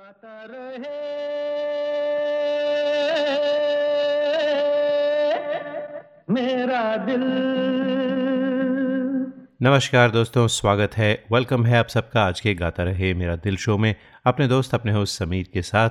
गाता रहे। मेरा दिल। नमस्कार दोस्तों स्वागत है वेलकम है आप सबका आज के गाता रहे मेरा दिल शो में। अपने दोस्त अपने होस्ट समीर के साथ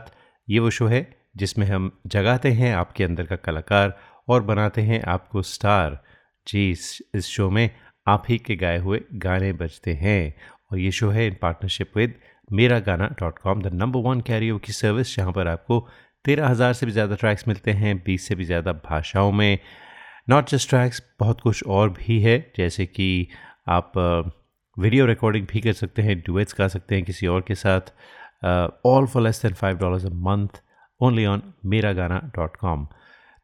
ये वो शो है जिसमें हम जगाते हैं आपके अंदर का कलाकार और बनाते हैं आपको स्टार जी इस, शो में आप ही के गाए हुए गाने बजते हैं और ये शो है इन पार्टनरशिप विद मेरा गाना dot com, the number one Cairo की सर्विस जहाँ पर आपको तेरह हज़ार से भी ज़्यादा ट्रैक्स मिलते हैं, बीस से भी ज़्यादा भाषाओं में। नॉट जस्ट ट्रैक्स बहुत कुछ और भी है, जैसे कि आप वीडियो रिकॉर्डिंग भी कर सकते हैं डुएट्स गा सकते हैं किसी और के साथ। All for less than five dollars a month only on Mera Gana dot com.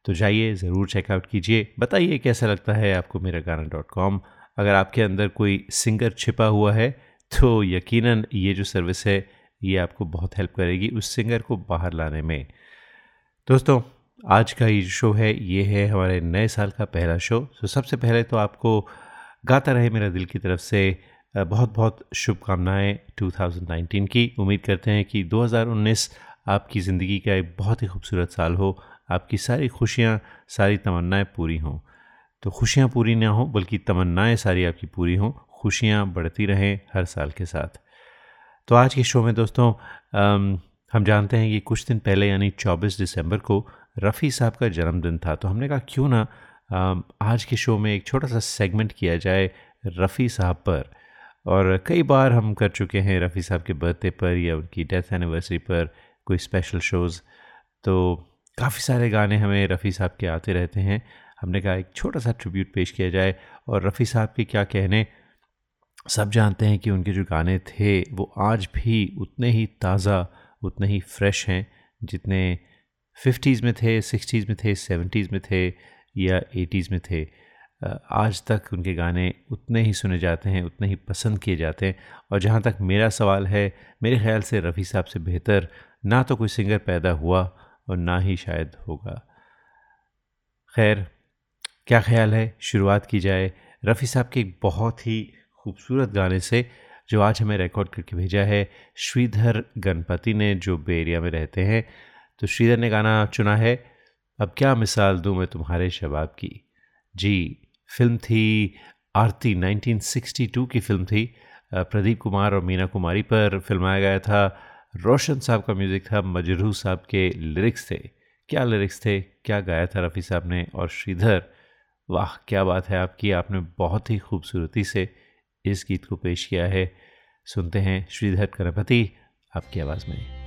तो जाइए, ज़रूर चेकआउट कीजिए। बताइए कैसा लगता है आपको मेरा गाना डॉट कॉम? अगर आपके अंदर कोई सिंगर छिपा हुआ है तो यकीनन ये जो सर्विस है, ये आपको बहुत हेल्प करेगी उस सिंगर को बाहर लाने में। दोस्तों, आज का ये शो है, ये है हमारे नए साल का पहला शो तो सबसे पहले तो आपको गाता रहे मेरा दिल की तरफ़ से बहुत बहुत शुभकामनाएँ 2019 की। उम्मीद करते हैं कि 2019 आपकी ज़िंदगी का एक बहुत ही खूबसूरत साल हो, आपकी सारी खुशियाँ, सारी तमन्नाएँ पूरी हों। तो खुशियाँ पूरी ना हो, बल्कि तमन्नाएँ सारी आपकी पूरी हों। खुशियाँ बढ़ती रहें हर साल के साथ। तो आज के शो में दोस्तों हम जानते हैं कि कुछ दिन पहले, यानी 24 दिसंबर को, रफ़ी साहब का जन्मदिन था। तो हमने कहा, क्यों ना आज के शो में एक छोटा सा सेगमेंट किया जाए रफ़ी साहब पर। और कई बार हम कर चुके हैं रफ़ी साहब के बर्थडे पर या उनकी डेथ एनिवर्सरी पर कोई स्पेशल शोज़ तो काफ़ी सारे गाने हमें रफ़ी साहब के आते रहते हैं। हमने कहा, एक छोटा सा ट्रिब्यूट पेश किया जाए। और रफ़ी साहब के क्या कहने सब जानते हैं कि उनके जो गाने थे, वो आज भी उतने ही ताज़ा, उतने ही फ्रेश हैं जितने फिफ्टीज़ में थे, सिक्सटीज़ में थे, सेवेंटीज़ में थे या एटीज़ में थे। आज तक उनके गाने उतने ही सुने जाते हैं, उतने ही पसंद किए जाते हैं। और जहाँ तक मेरा सवाल है, मेरे ख्याल से रफ़ी साहब से बेहतर ना तो कोई सिंगर पैदा हुआ और ना ही शायद होगा। खैर, क्या ख्याल है? शुरुआत की जाए। रफ़ी साहब के एक बहुत ही खूबसूरत गाने से जो आज हमें रिकॉर्ड करके भेजा है, श्रीधर गणपति ने, जो बे एरिया में रहते हैं। तो श्रीधर ने गाना चुना है। अब क्या मिसाल दूँ मैं तुम्हारे शबाब की? जी, फ़िल्म थी आरती 1962 की फ़िल्म थी। प्रदीप कुमार और मीना कुमारी पर फिल्माया गया था। रोशन साहब का म्यूज़िक था, मजरू साहब के लिरिक्स थे। क्या लिरिक्स थे? क्या गाया था रफ़ी साहब ने? और श्रीधर, वाह, क्या बात है आपकी। आपने बहुत ही खूबसूरती से इस गीत को पेश किया है। सुनते हैं श्रीधर गणपति आपकी आवाज़ में।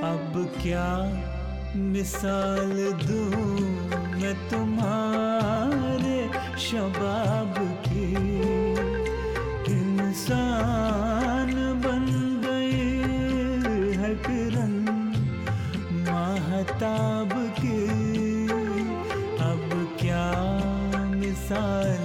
अब क्या मिसाल दूँ मैं तुम्हारे शबाब की? इंसान किताब के अब क्या मिसाल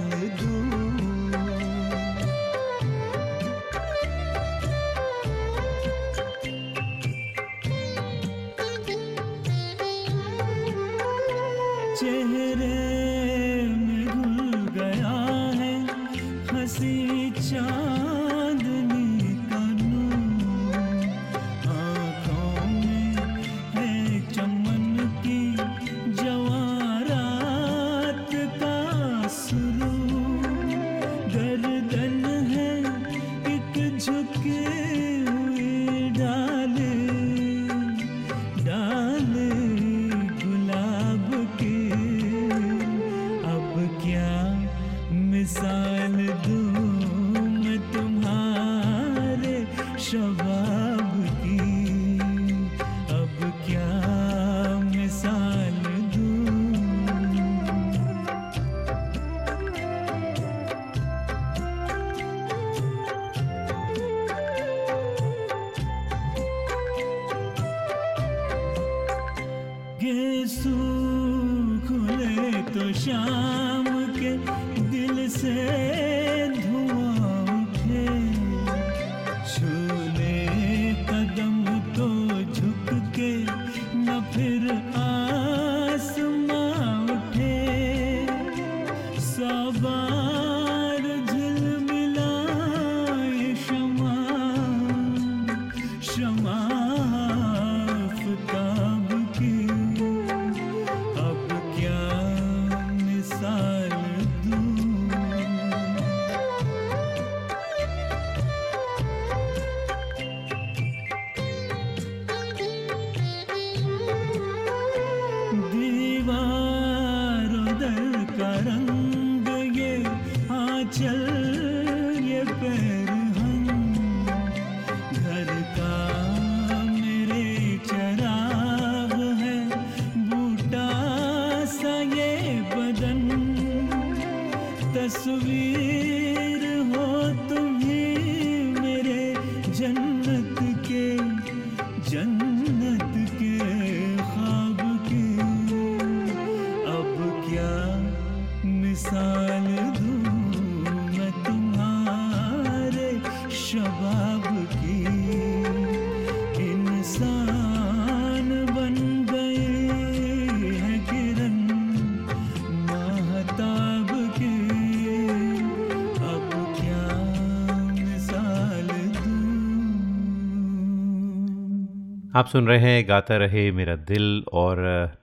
आप सुन रहे हैं, गाता रहे मेरा दिल और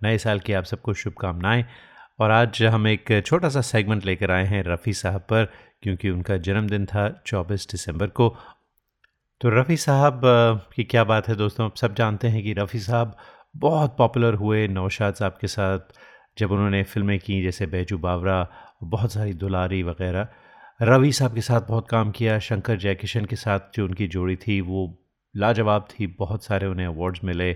नए साल की आप सबको शुभकामनाएँ। और आज हम एक छोटा सा सेगमेंट लेकर आए हैं रफ़ी साहब पर, क्योंकि उनका जन्मदिन था 24 दिसंबर को। तो रफ़ी साहब की क्या बात है दोस्तों? आप सब जानते हैं कि रफ़ी साहब बहुत पॉपुलर हुए, नौशाद साहब के साथ, जब उन्होंने फ़िल्में की, जैसे बैजू बावरा, बहुत सारी दुलारी वगैरह। रवि साहब के साथ बहुत काम किया, शंकर जयकिशन के साथ जो उनकी जोड़ी थी, वो लाजवाब थी, बहुत सारे उन्हें अवार्ड्स मिले।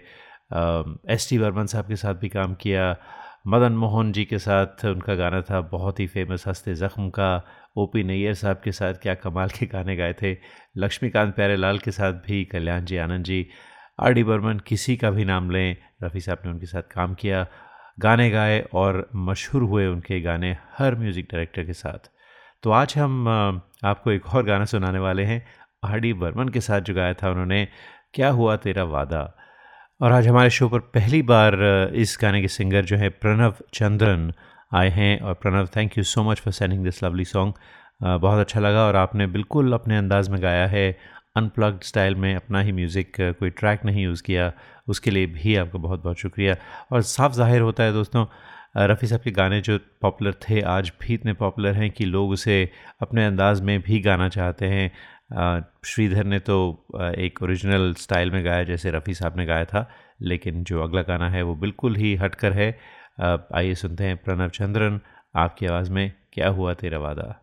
एस टी वर्मन साहब के साथ भी काम किया। मदन मोहन जी के साथ उनका गाना था बहुत ही फ़ेमस हँसते ज़ख्म का। ओ पी नैयर साहब के साथ क्या कमाल के गाने गाए थे। लक्ष्मीकांत प्यारेलाल के साथ भी, कल्याण जी आनंद जी। आर डी बर्मन किसी का भी नाम लें, रफ़ी साहब ने उनके साथ काम किया। गाने गाए और मशहूर हुए उनके गाने हर म्यूज़िक डायरेक्टर के साथ। तो आज हम आपको एक और गाना सुनाने वाले हैं। आर डी बर्मन के साथ जो गाया था उन्होंने, क्या हुआ तेरा वादा? और आज हमारे शो पर पहली बार इस गाने के सिंगर जो है प्रणव चंद्रन आए हैं। और Pranav thank you so much for sending this lovely song बहुत अच्छा लगा और आपने बिल्कुल अपने अंदाज में गाया है। अनप्लग्ड स्टाइल में अपना ही म्यूज़िक कोई ट्रैक नहीं यूज़ किया। उसके लिए भी आपका बहुत बहुत शुक्रिया। और साफ़ ज़ाहिर होता है दोस्तों रफ़ी साहब के गाने जो पॉपुलर थे, आज भी इतने पॉपुलर हैं कि लोग उसे अपने अंदाज में भी गाना चाहते हैं। श्रीधर ने तो एक ओरिजिनल स्टाइल में गाया, जैसे रफ़ी साहब ने गाया था, लेकिन जो अगला गाना है, वो बिल्कुल ही हटकर है। आइए सुनते हैं प्रणव चंद्रन, आपकी आवाज़ में, क्या हुआ तेरा वादा?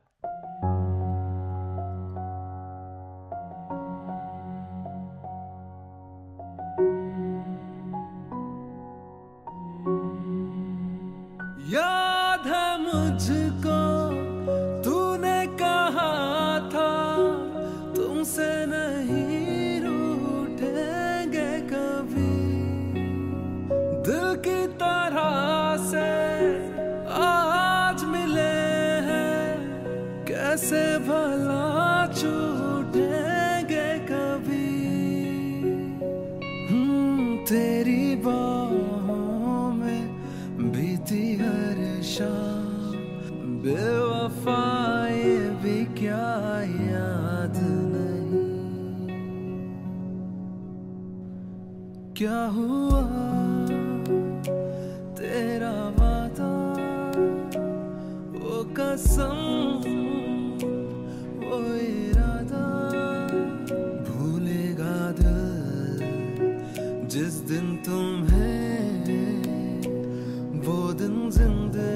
वो दिन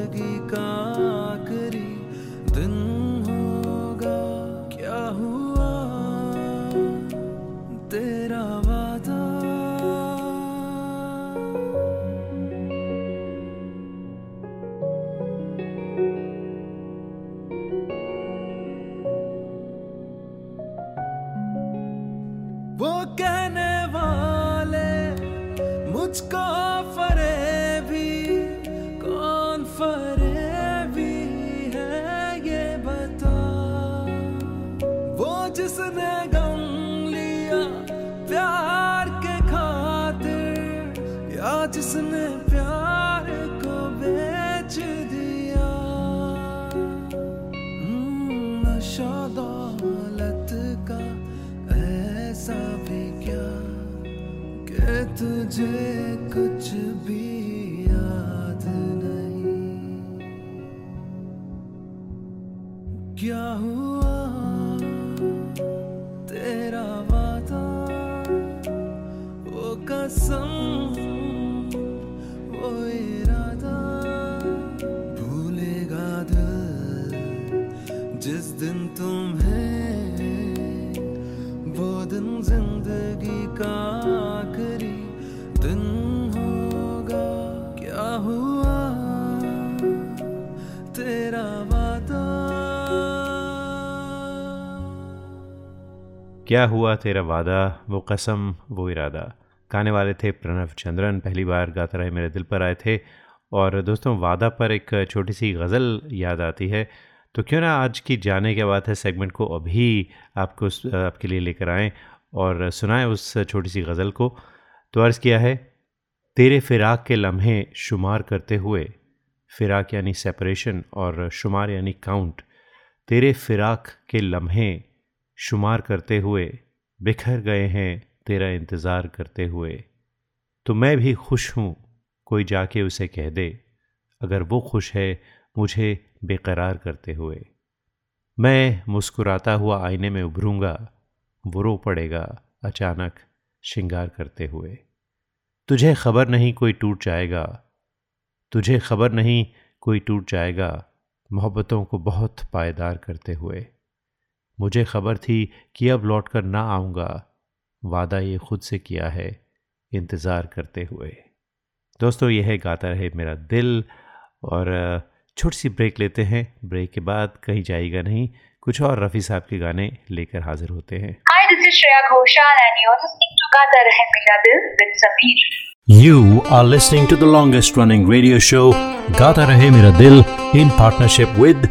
क्या हुआ तेरा वादा? वो कसम, वो इरादा। गाने वाले थे प्रणव चंद्रन, पहली बार गाता रहे मेरे दिल पर आए थे। और दोस्तों, वादा पर एक छोटी सी गज़ल याद आती है। तो क्यों ना आज की जाने के बाद है सेगमेंट को अभी आपको आपके लिए लेकर आएँ और सुनाएँ उस छोटी सी गज़ल को। तो अर्ज़ किया है, तेरे फिराक के लम्हे शुमार करते हुए, फ़िराक यानी सेपरेशन और शुमार यानी काउंट तेरे फ़िराक के लम्हे शुमार करते हुए, बिखर गए हैं तेरा इंतज़ार करते हुए। तो मैं भी खुश हूँ, कोई जाके उसे कह दे, अगर वो खुश है, मुझे बेकरार करते हुए। मैं मुस्कुराता हुआ आईने में उभरूँगा वो रो पड़ेगा अचानक श्रृंगार करते हुए। तुझे खबर नहीं कोई टूट जाएगा, तुझे खबर नहीं कोई टूट जाएगा, मोहब्बतों को बहुत पायदार करते हुए। मुझे खबर थी कि अब लौट कर ना आऊँगा वादा ये खुद से किया है इंतज़ार करते हुए दोस्तों यह है गाता रहे मेरा दिल और छोटी सी ब्रेक लेते हैं ब्रेक के बाद कहीं जाएगा नहीं कुछ और रफ़ी साहब के गाने लेकर हाजिर होते हैं Hi, this is Shreya Ghoshal and you're listening to Gata Rahe Mera Dil with Sameer. You are listening to the longest running radio show, Gata Rahe Mera Dil, in partnership with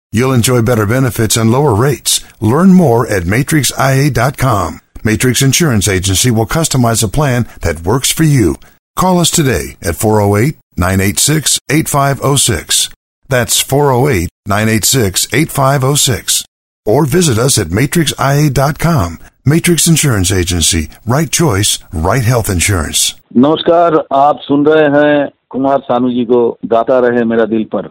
You'll enjoy better benefits and lower rates. Learn more at matrixia.com. Matrix Insurance Agency will customize a plan that works for you. Call us today at 408-986-8506. That's 408-986-8506. Or visit us at matrixia.com. Matrix Insurance Agency. Right choice, right health insurance. नमस्कार आप सुन रहे हैं कुमार सानू जी को गाता रहे मेरा दिल पर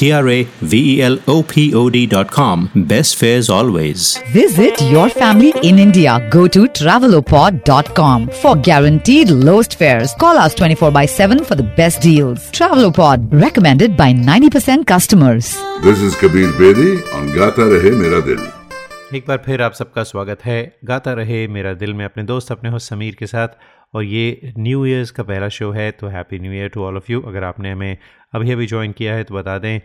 T R A V E L O P O D.com. Best fares always. Visit your family in India. Go to travelopod.com for guaranteed lowest fares. Call us 24 by 7 for the best deals. Travelopod, recommended by 90% customers. This is Kabir Bedi on Gata Rahe Mera Dil. एक बार फिर आप सबका स्वागत है गाता रहे मेरा दिल में अपने दोस्त अपने होस्ट समीर के साथ और ये न्यू ईयर्स का पहला शो है तो happy new year to all of you अगर आपने हमें अभी अभी ज्वाइन किया है तो बता दें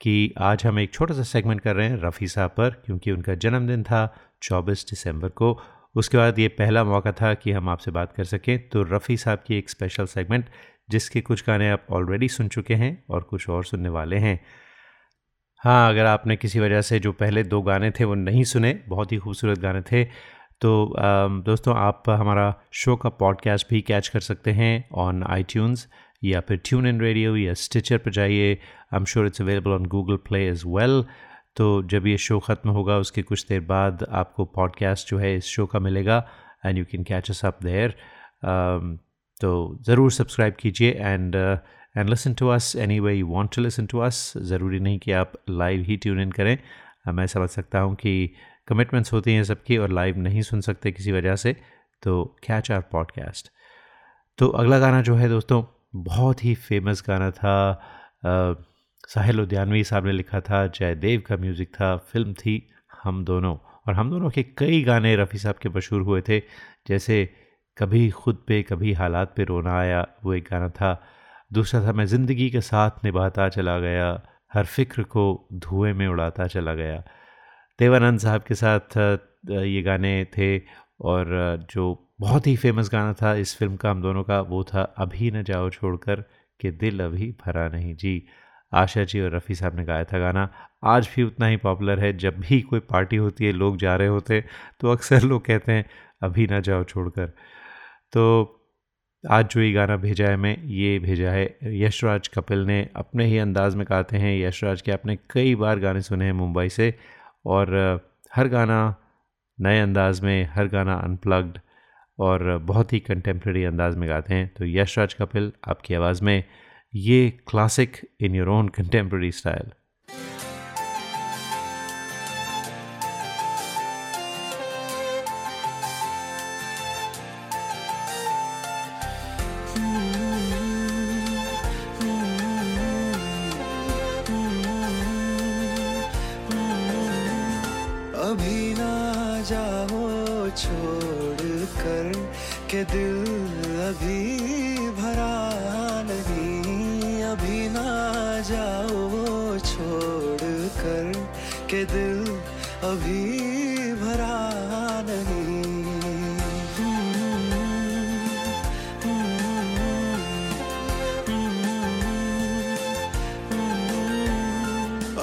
कि आज हम एक छोटा सा सेगमेंट कर रहे हैं रफ़ी साहब पर, क्योंकि उनका जन्मदिन था 24 दिसंबर को। उसके बाद ये पहला मौका था कि हम आपसे बात कर सकें। तो रफ़ी साहब की एक स्पेशल सेगमेंट जिसके कुछ गाने आप ऑलरेडी सुन चुके हैं और कुछ और सुनने वाले हैं। हाँ अगर आपने किसी वजह से जो पहले दो गाने थे वो नहीं सुने, बहुत ही खूबसूरत गाने थे। तो दोस्तों, आप हमारा शो का पॉडकास्ट भी कैच कर सकते हैं ऑन आई या फिर ट्यून इन रेडियो या स्टिचर पर जाइए। I am sure it's available on Google Play as well तो जब ये शो ख़त्म होगा, उसके कुछ देर बाद आपको पॉडकास्ट जो है इस शो का मिलेगा and you can catch us up there तो ज़रूर सब्सक्राइब कीजिए and and listen to us any way you want to listen to us ज़रूरी नहीं कि आप लाइव ही ट्यून इन करें। मैं समझ सकता हूँ कि कमिटमेंट्स होती हैं सबकी और लाइव नहीं सुन सकते किसी वजह से तो कैच आर पॉडकास्ट तो अगला गाना जो है दोस्तों बहुत ही फ़ेमस गाना था uh, साहिल उद्यानवी साहब ने लिखा था जयदेव का म्यूज़िक था फ़िल्म थी हम दोनों। और हम दोनों के कई गाने रफ़ी साहब के मशहूर हुए थे जैसे कभी खुद पे कभी हालात पे रोना आया वो एक गाना था। दूसरा था मैं ज़िंदगी के साथ निभाता चला गया हर फ़िक्र को धुएँ में उड़ाता चला गया। देवानंद साहब के साथ ये गाने थे और जो बहुत ही फ़ेमस गाना था इस फ़िल्म का, हम दोनों का, वो था अभी न जाओ छोड़कर कि दिल अभी भरा नहीं। जी, आशा जी और रफ़ी साहब ने गाया था गाना। आज भी उतना ही पॉपुलर है, जब भी कोई पार्टी होती है, लोग जा रहे होते हैं तो अक्सर लोग कहते हैं, अभी ना जाओ छोड़कर। तो आज जो ये गाना भेजा है, मैं ये भेजा है, यशराज कपिल ने अपने ही अंदाज में गाते हैं। यशराज के आपने कई बार गाने सुने हैं मुंबई से। और हर गाना नए अंदाज में, हर गाना अनप्लग्ड और बहुत ही कंटेम्प्रेरी अंदाज में गाते हैं। तो यशराज कपिल, आपकी आवाज़ में ये classic in your own contemporary style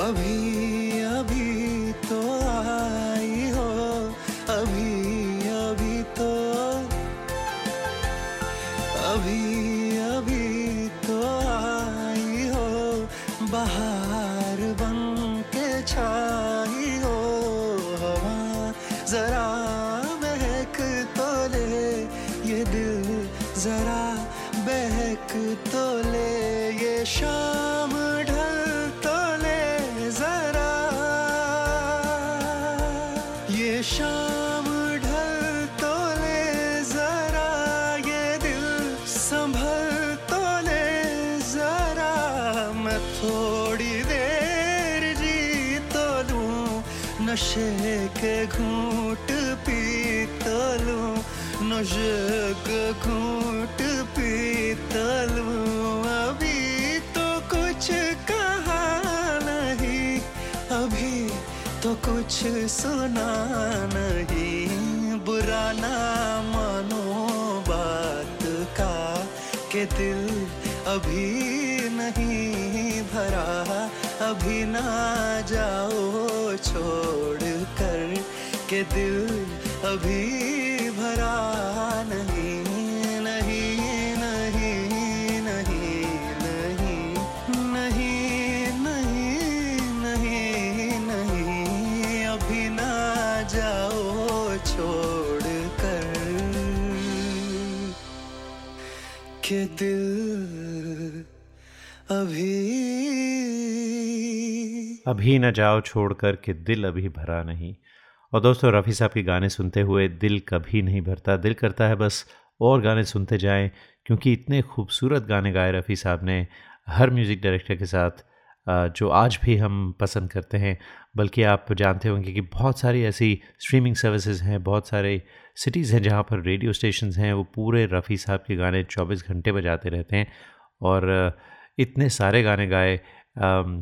सुना अभी न जाओ छोड़कर के दिल अभी भरा नहीं। और दोस्तों, रफ़ी साहब के गाने सुनते हुए दिल कभी नहीं भरता। दिल करता है बस और गाने सुनते जाएँ, क्योंकि इतने खूबसूरत गाने गाए रफ़ी साहब ने हर म्यूज़िक डायरेक्टर के साथ जो आज भी हम पसंद करते हैं। बल्कि आप जानते होंगे कि बहुत सारी ऐसी स्ट्रीमिंग सर्विसेज़ हैं, बहुत सारे सिटीज़ हैं जहाँ पर रेडियो स्टेशन हैं, वो पूरे रफ़ी साहब के गाने 24 घंटे बजाते रहते हैं। और इतने सारे गाने गाए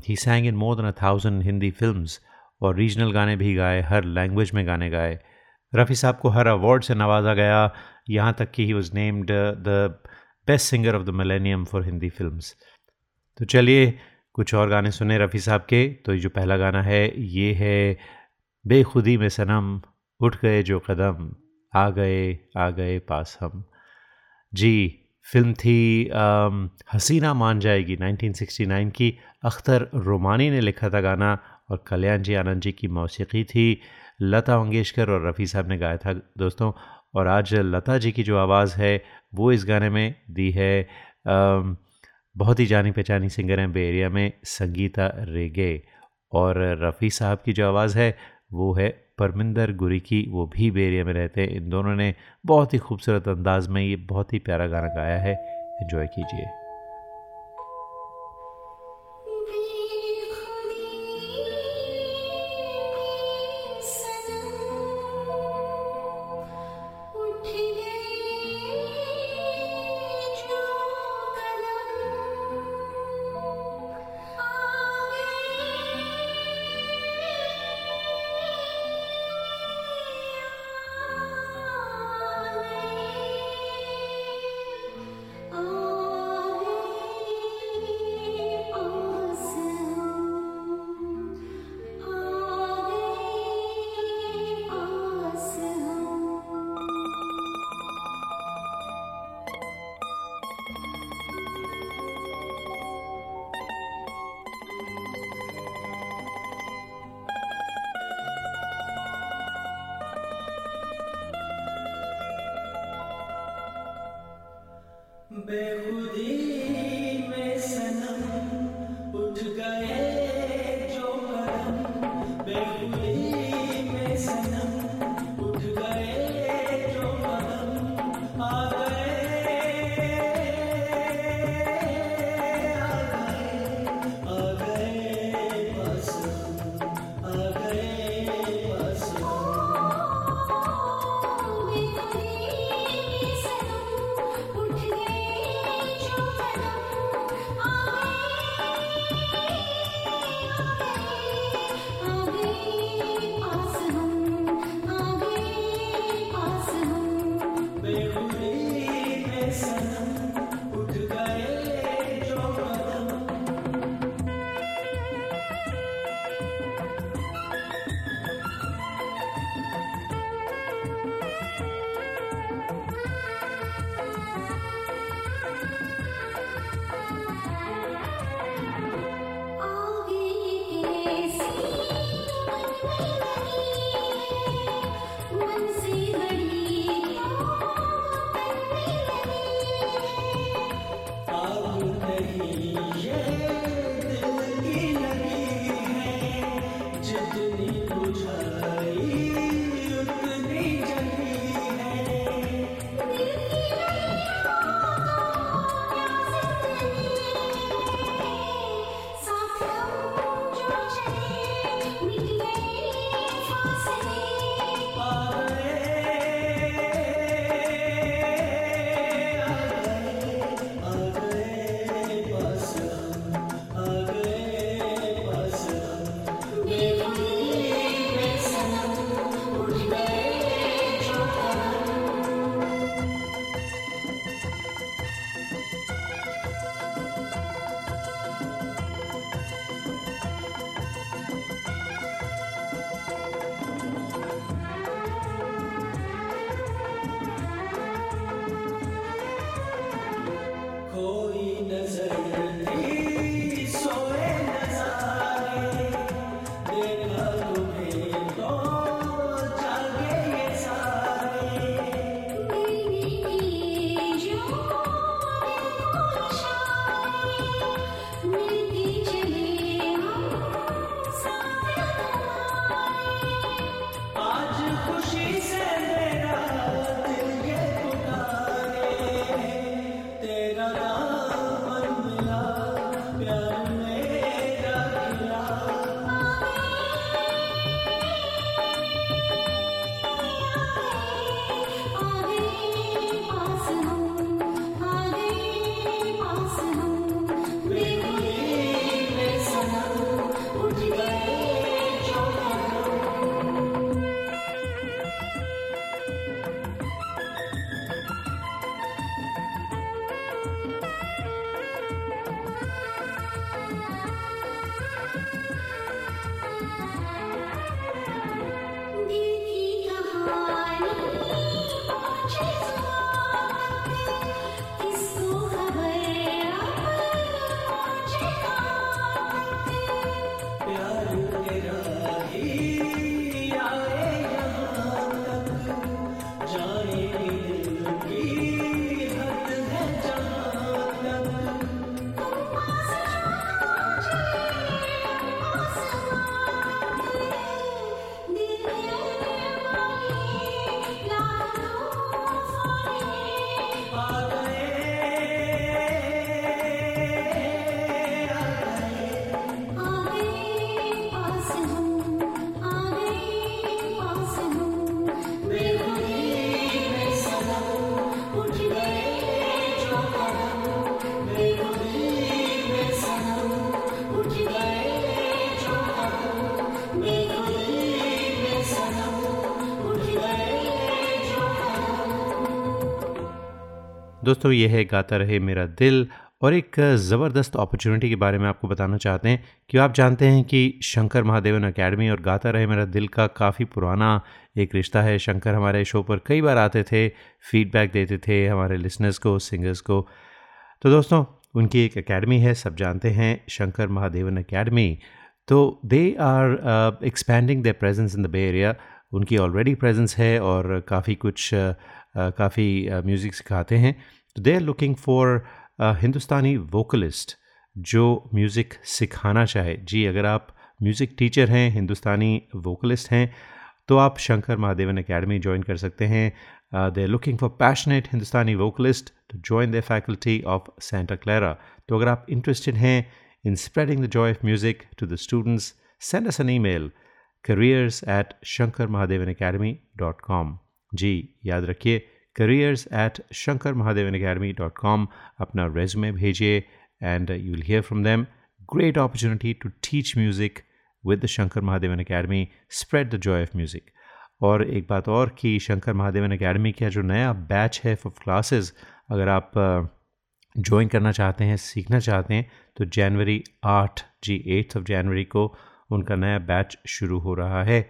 ही sang in more than a thousand Hindi films और रीजनल गाने भी गाए, हर लैंग्वेज में गाने गाए। रफ़ी साहब को हर अवार्ड से नवाजा गया। यहाँ तक कि he was named the best singer of the millennium for Hindi films तो चलिए, कुछ और गाने सुने रफ़ी साहब के। तो जो पहला गाना है, ये है, बेखुदी में सनम, उठ गए जो कदम, आ गए आ गए पास हम। जी फ़िल्म थी हसीना मान जाएगी 1969 की अख्तर रोमानी ने लिखा था गाना और कल्याण जी आनंद जी की मौसीकी थी, लता मंगेशकर और रफ़ी साहब ने गाया था। दोस्तों, और आज लता जी की जो आवाज़ है, वो इस गाने में दी है बहुत ही जानी पहचानी सिंगर हैं, बे एरिया में संगीता रेगे और रफ़ी साहब की जो आवाज़ है, वो है परमिंदर गुरी की, वो भी बेरिया में रहते हैं। इन दोनों ने बहुत ही खूबसूरत अंदाज में ये बहुत ही प्यारा गाना गाया है। एंजॉय कीजिए। दोस्तों ये है गाता रहे मेरा दिल और एक ज़बरदस्त अपॉर्चुनिटी के बारे में आपको बताना चाहते हैं कि आप जानते हैं कि शंकर महादेवन एकेडमी और गाता रहे मेरा दिल का काफ़ी पुराना एक रिश्ता है। शंकर हमारे शो पर कई बार आते थे फीडबैक देते थे हमारे लिसनर्स को सिंगर्स को। तो दोस्तों उनकी एक एकेडमी है सब जानते हैं शंकर महादेवन एकेडमी तो they are expanding the presence in the Bay Area उनकी ऑलरेडी प्रेजेंस है और काफ़ी कुछ uh, uh, काफ़ी म्यूज़िक सिखाते हैं। तो they are looking for Hindustani vocalist जो म्यूज़िक सिखाना चाहे। जी, अगर आप म्यूज़िक टीचर हैं हिंदुस्तानी वोकलिस्ट हैं तो आप शंकर महादेवन एकेडमी ज्वाइन कर सकते हैं। They are looking for passionate Hindustani vocalist to join the faculty of Santa Clara तो अगर आप इंटरेस्टेड हैं in spreading the joy of music to the students send us an email careers at shankarmahadevanacademy.com जी, याद रखिए careers at shankarmahadevanacademy.com अपना resume भेजिए and uh, you'll hear from them great opportunity to teach music with the Shankar Mahadevan Academy spread the joy of music और एक बात और कि शंकर महादेवन एकेडमी का जो नया बैच है फॉर क्लासेस अगर आप ज्वाइन करना चाहते हैं सीखना चाहते हैं तो जनवरी आठ जी एट्थ ऑफ़ जनवरी को उनका नया बैच शुरू हो रहा है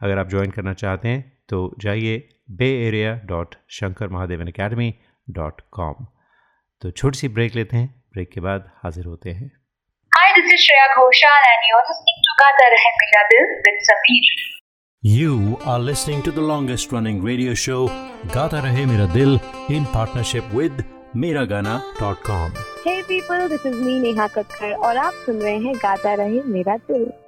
अगर आप ज्वाइन करना चाहते हैं तो जाइए Bay Area dot Shankar Mahadevan academy dot com तो छोटी सी ब्रेक लेते हैं ब्रेक के बाद हाजिर होते हैं Hi, this is Shreya Ghoshal and you're listening to Gata Rahe Mera Dil with Sameer. You are listening to the longest running radio show, Gata Rahe Mera Dil, in partnership with Miragana.com. Hey people, this is me Neha Kakkar और आप सुन रहे हैं गाता रहे मेरा दिल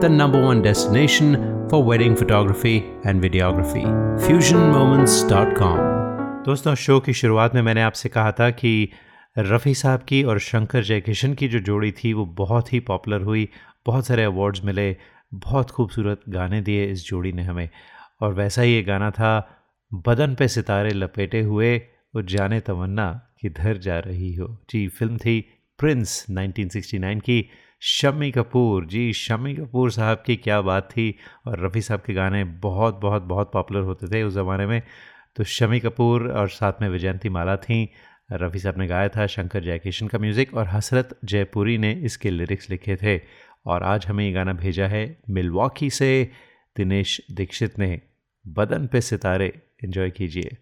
the number one destination for wedding photography and videography. FusionMoments.com. दोस्तों, show की शुरुआत में मैंने आपसे कहा था कि रफ़ी साहब की और शंकर जयकिशन की जो जोड़ी थी, वो बहुत ही पॉपुलर हुई, बहुत सारे अवार्ड्स मिले, बहुत खूबसूरत गाने दिए इस जोड़ी ने हमें और वैसा ही ये गाना था, बदन पे सितारे लपेटे हुए, वो जाने तमन्ना किधर जा रही हो जी, फ़िल्म थी प्रिंस 1969 की शम्मी कपूर। जी, शम्मी कपूर साहब की क्या बात थी और रफ़ी साहब के गाने बहुत बहुत बहुत पॉपुलर होते थे उस ज़माने में। तो शमी कपूर और साथ में विजयंती माला थी। रफ़ी साहब ने गाया था शंकर जयकिशन का म्यूज़िक और हसरत जयपुरी ने इसके लिरिक्स लिखे थे। और आज हमें ये गाना भेजा है मिलवॉकी से। दिनेश दीक्षित ने बदन पे सितारे। एंजॉय कीजिए।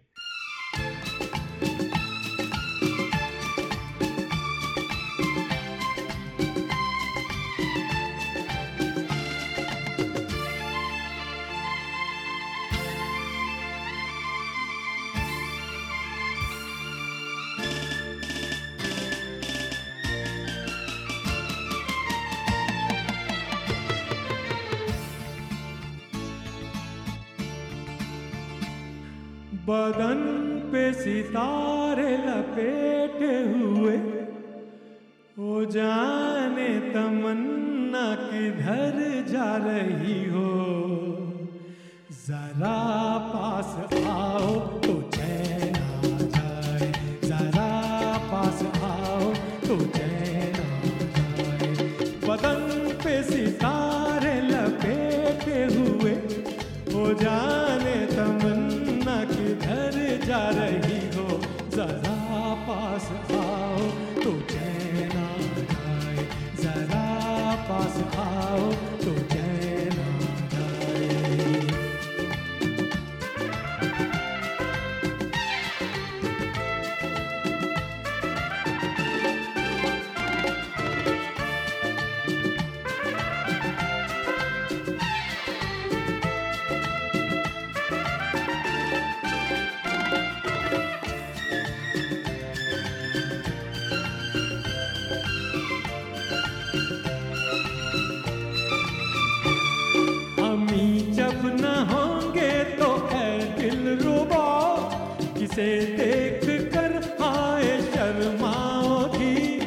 किसे देख कर आए शर्माओगी।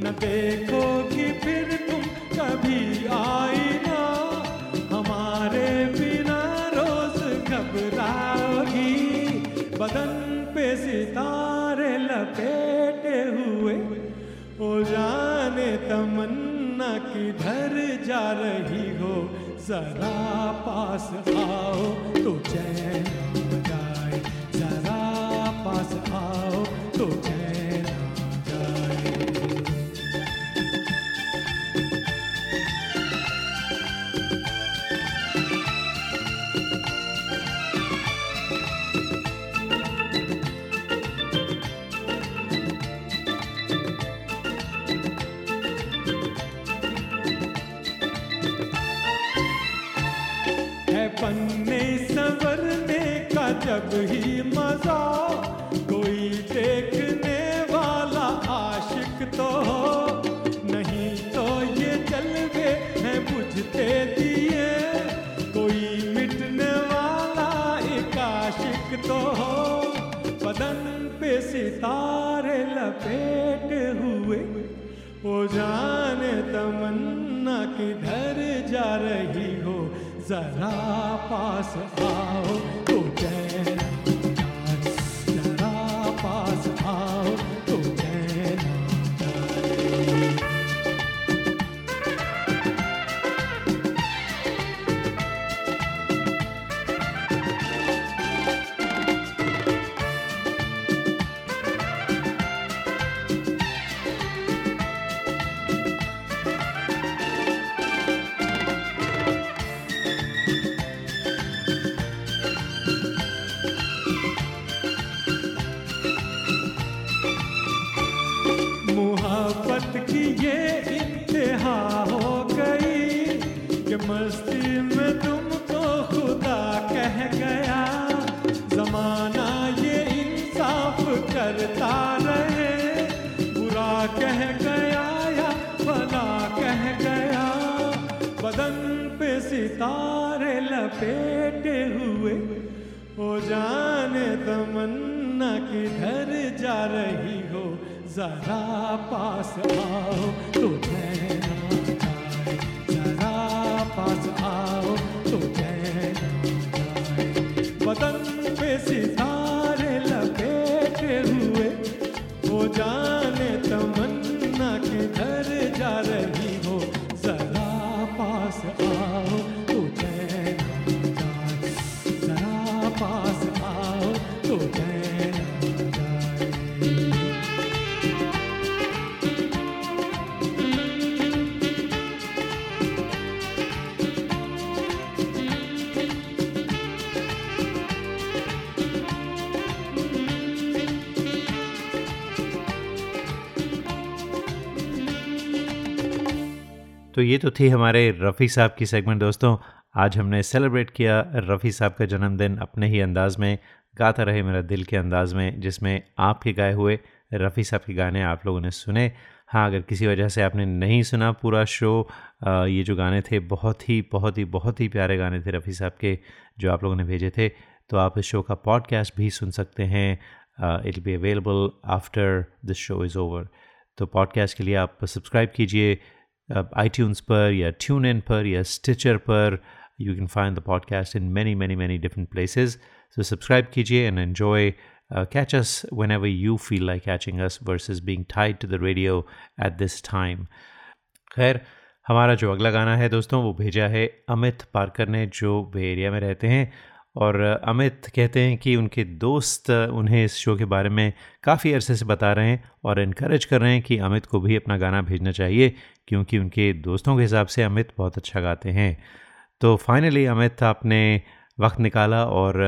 न देखोगी फिर तुम कभी आई ना। हमारे बिना रोज घबराओगी। बदन पे सितारे लपेटे हुए। ओ जाने तमन्ना किधर जा रही हो, जरा पास आओ। जरा पास ये तो थी हमारे रफ़ी साहब की सेगमेंट दोस्तों। आज हमने सेलिब्रेट किया रफ़ी साहब का जन्मदिन अपने ही अंदाज़ में गाता रहे मेरा दिल के अंदाज़ में जिसमें आपके गाए हुए रफ़ी साहब के गाने आप लोगों ने सुने। हाँ अगर किसी वजह से आपने नहीं सुना पूरा शो आ, ये जो गाने थे बहुत ही बहुत ही बहुत ही प्यारे गाने थे रफ़ी साहब के जो आप लोगों ने भेजे थे। तो आप इस शो का पॉडकास्ट भी सुन सकते हैं। It be available after this show is over तो पॉडकास्ट के लिए आप सब्सक्राइब कीजिए। आई पर या इन पर या स्टिचर पर you can find the podcast in many many many different places so subscribe कीजिए and enjoy catch us whenever you feel like catching us versus being tied to the radio at this time. खैर, हमारा जो अगला गाना है दोस्तों, वो भेजा है अमित पारकर ने, जो बे एरिया में रहते हैं और अमित कहते हैं कि उनके दोस्त उन्हें इस शो के बारे में काफ़ी अरसे से बता रहे हैं और इनक्रेज कर रहे हैं कि अमित को भी अपना गाना भेजना चाहिए, क्योंकि उनके दोस्तों के हिसाब से अमित बहुत अच्छा गाते हैं। तो फाइनली अमित आपने वक्त निकाला और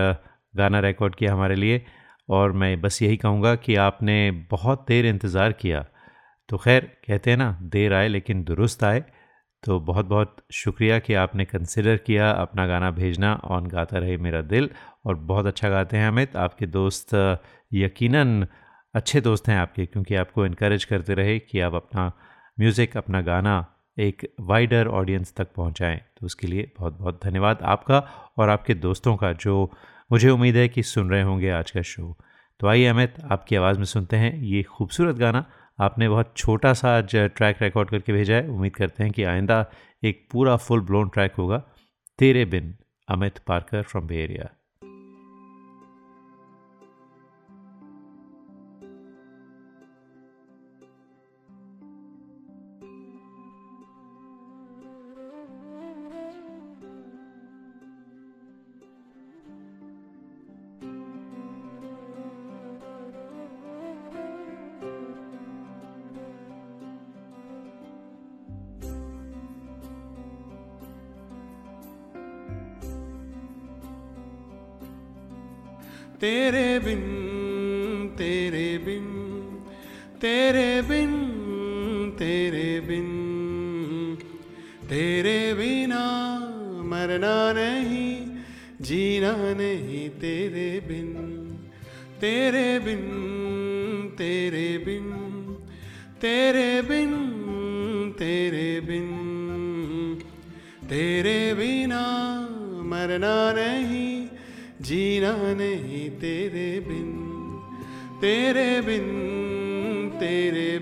गाना रिकॉर्ड किया हमारे लिए, और मैं बस यही कहूँगा कि आपने बहुत देर इंतज़ार किया। तो खैर, कहते हैं ना, देर आए लेकिन दुरुस्त आए। तो बहुत बहुत शुक्रिया कि आपने कंसिडर किया अपना गाना भेजना ऑन गाता रहे मेरा दिल। और बहुत अच्छा गाते हैं अमित। आपके दोस्त, यकीनन अच्छे दोस्त हैं आपके, क्योंकि आपको इनक्रेज करते रहे कि आप अपना म्यूज़िक अपना गाना एक वाइडर ऑडियंस तक पहुंचाएँ। तो उसके लिए बहुत बहुत धन्यवाद आपका और आपके दोस्तों का, जो मुझे उम्मीद है कि सुन रहे होंगे आज का शो तो आइए अमित, आपकी आवाज़ में सुनते हैं ये खूबसूरत गाना आपने बहुत छोटा सा आज ट्रैक रिकॉर्ड करके भेजा है। उम्मीद करते हैं कि आइंदा एक पूरा फुल ब्लोन ट्रैक होगा। तेरे बिन Amit Parker from Bay Area तेरे बिन तेरे बिन तेरे बिन तेरे बिन, तेरे बिना मरना नहीं, जीना नहीं तेरे बिन तेरे बिन तेरे बिन तेरे बिन तेरे बिन, तेरे बिना मरना नहीं जीना नहीं तेरे बिन तेरे बिन तेरे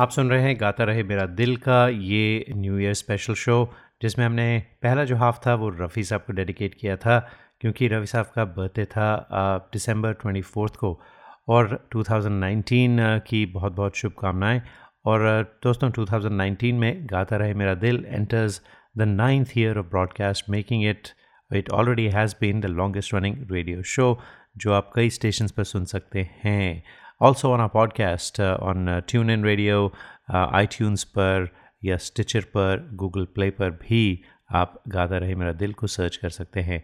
आप सुन रहे हैं गाता रहे मेरा दिल का, ये न्यू ईयर स्पेशल शो जिसमें हमने पहला जो हाफ़ था वो रफ़ी साहब को डेडिकेट किया था, क्योंकि रफ़ी साहब का बर्थडे था दिसंबर ट्वेंटी फोर्थ को। और 2019 की बहुत बहुत शुभकामनाएँ। और दोस्तों 2019 में गाता रहे मेरा दिल enters the ninth year of broadcast making it it already has been the longest running radio show जो आप कई स्टेशन पर सुन सकते हैं। Also on a podcast on tune in radio I पर, या स्टिचर पर गूगल प्ले पर भी आप गाता रहे, मेरा दिल को सर्च कर सकते हैं।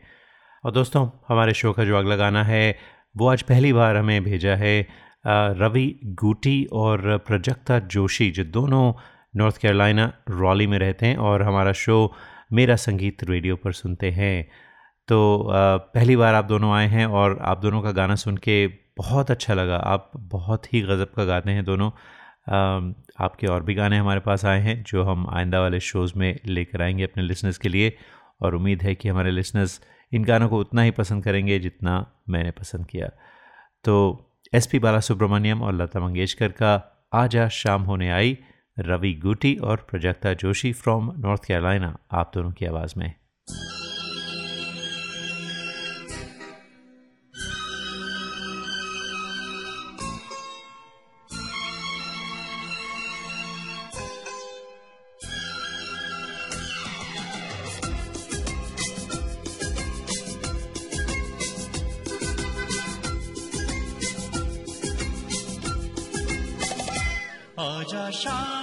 और दोस्तों, हमारे शो का जो अगला गाना है, वो आज पहली बार हमें भेजा है रवि गूटी और प्रजक्ता जोशी। जो दोनों नॉर्थ कैरोलिना रॉली में रहते हैं और हमारा शो मेरा संगीत रेडियो पर सुनते हैं। तो पहली बार आप दोनों आए हैं और आप दोनों का गाना सुन के बहुत अच्छा लगा। आप बहुत ही गज़ब का गाते हैं दोनों। आपके और भी गाने हमारे पास आए हैं, जो हम आइंदा वाले शोज़ में लेकर आएँगे अपने लिसनर्स के लिए। और उम्मीद है कि हमारे लिसनर्स इन गानों को उतना ही पसंद करेंगे जितना मैंने पसंद किया। तो एस पी बाला सुब्रमण्यम और लता मंगेशकर का आजा शाम होने आई रवि गुटी और Prajakta Joshi from North Carolina आप दोनों की आवाज़ में। आजा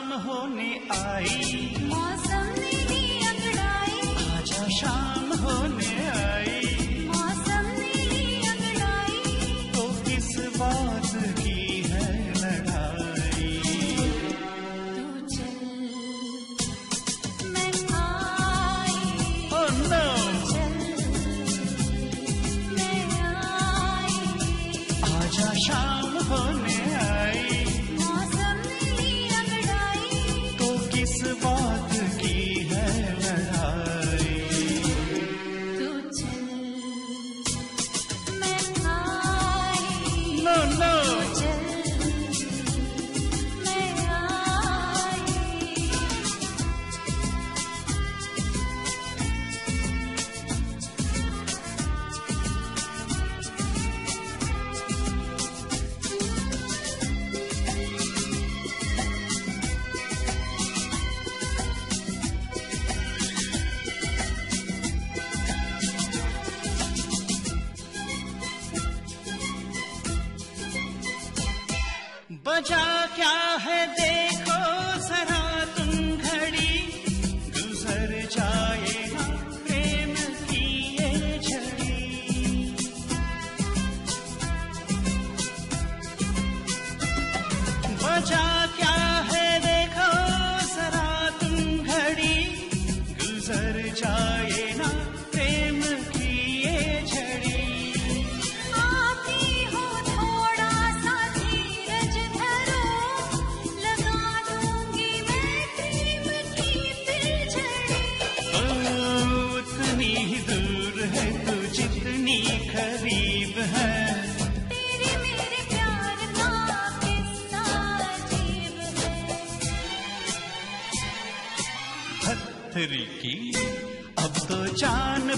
बजा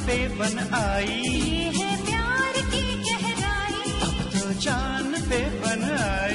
जान बन आई। ये है प्यार की गहराई। अब तो जान बेबन आई।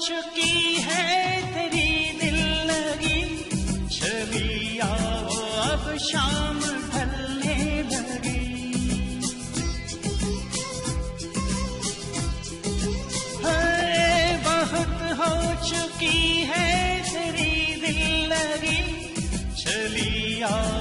चुकी है तेरी दिल लगी। चली आओ, अब शाम ढलने लगी। है बहुत हो चुकी है तेरी दिल लगी। चली आओ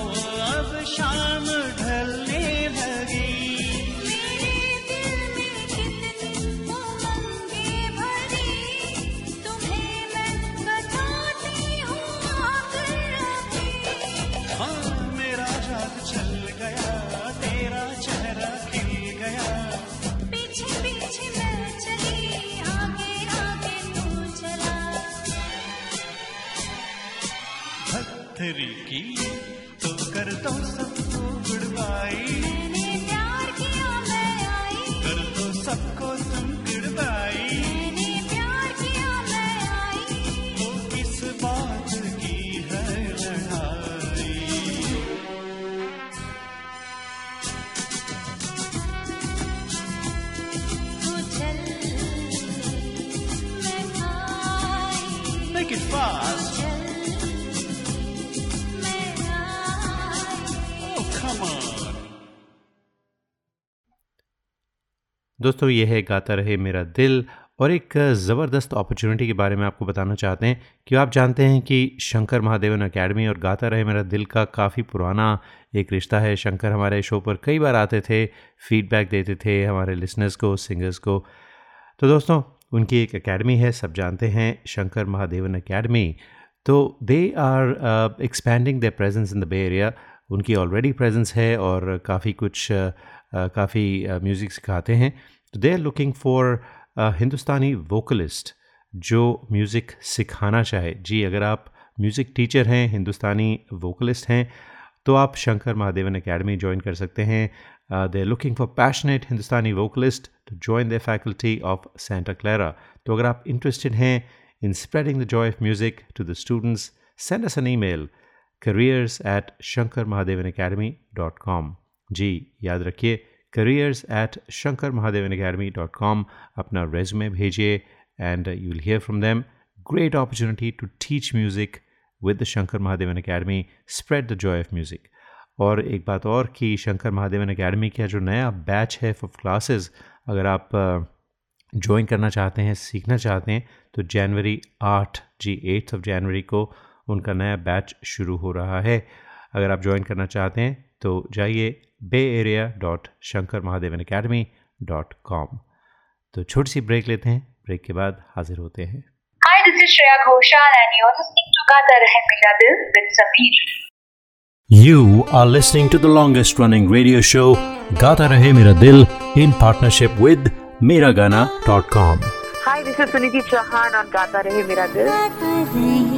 दोस्तों ये है गाता रहे मेरा दिल और एक ज़बरदस्त अपॉर्चुनिटी के बारे में आपको बताना चाहते हैं कि आप जानते हैं कि शंकर महादेवन एकेडमी और गाता रहे मेरा दिल का काफ़ी पुराना एक रिश्ता है। शंकर हमारे शो पर कई बार आते थे फीडबैक देते थे हमारे लिसनर्स को सिंगर्स को। तो दोस्तों, उनकी एक एकेडमी है, सब जानते हैं शंकर महादेवन एकेडमी तो they are expanding the presence in the Bay Area उनकी ऑलरेडी प्रेजेंस है और काफ़ी कुछ काफ़ी म्यूज़िक सिखाते हैं। तो they are looking for Hindustani vocalist जो म्यूज़िक सिखाना चाहे। जी, अगर आप म्यूज़िक टीचर हैं हिंदुस्तानी वोकलिस्ट हैं तो आप शंकर महादेवन एकेडमी ज्वाइन कर सकते हैं। They looking for passionate Hindustani vocalist to join the faculty of Santa Clara तो अगर आप इंटरेस्टेड हैं in spreading the joy of music to the students send us an email careers at shankarmahadevanacademy.com जी, याद रखिए careers at shankarmahadevanacademy.com अपना resume भेजिए and you will hear from them great opportunity to teach music with the Shankar Mahadevan Academy spread the joy of music और एक बात और कि शंकर महादेवन एकेडमी का जो नया बैच है फॉर क्लासेस अगर आप ज्वाइन करना चाहते हैं सीखना चाहते हैं तो जनवरी आठ जी एट्थ ऑफ़ जनवरी को उनका नया बैच शुरू हो रहा है अगर आप ज्वाइन करना चाहते हैं तो जाइए Bay Area dot Shankar Mahadevan academy dot com तो छोटी सी ब्रेक लेते हैं ब्रेक के बाद हाजिर होते हैं Hi, this is Shreya Ghoshal and you're listening to Gata Rahe Mera Dil with Sameer. You are listening to the longest running radio show Gata Rahe Mera Dil in partnership with Miragana.com. Hi, this is Suniti Chauhan on Gata Rahe Mera Dil.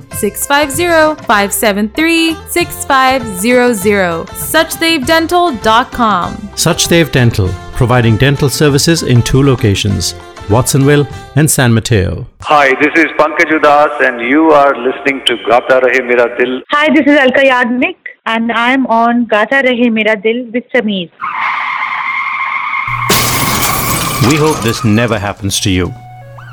650 573 6500. SuchdevDental.com. Suchdev Dental, providing dental services in two locations, Watsonville and San Mateo. Hi, this is Pankaj Udas and you are listening to Gata Rahe Mera Dil. Hi, this is Alka Yagnik and I'm on Gata Rahe Mera Dil with Sameer. We hope this never happens to you.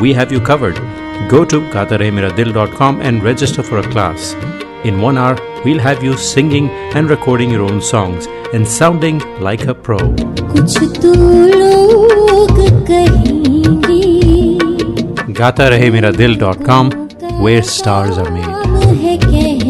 we have you covered. Go to gatarehmeradil.com and register for a class. In one hour, we'll have you singing and recording your own songs and sounding like a pro. GataRaheMeraDil.com, where stars are made.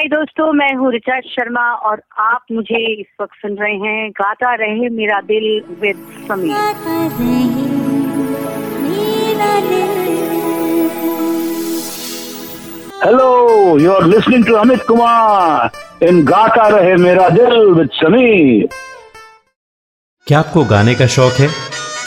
हाय दोस्तों मैं हूँ ऋचा शर्मा और आप मुझे इस वक्त सुन रहे हैं गाता रहे मेरा दिल with Sameer. Hello you are listening to Amit Kumar in गाता रहे मेरा दिल विद समीर क्या आपको गाने का शौक है?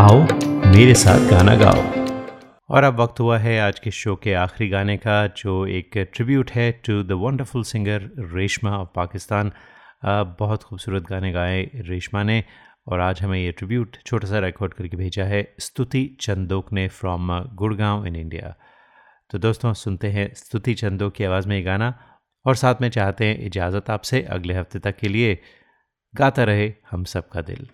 आओ, मेरे साथ गाना गाओ। और अब वक्त हुआ है आज के शो के आखिरी गाने का, जो एक ट्रिब्यूट है to the wonderful singer Reshma of Pakistan बहुत खूबसूरत गाने गाए रेशमा ने, और आज हमें ये ट्रिब्यूट छोटा सा रिकॉर्ड करके भेजा है स्तुति चंदोक ने फ्रॉम गुड़गांव इन इंडिया तो दोस्तों, सुनते हैं स्तुति चंदोक की आवाज़ में ये गाना, और साथ में चाहते हैं इजाज़त आपसे अगले हफ़्ते तक के लिए। गाता रहे हम सबका दिल।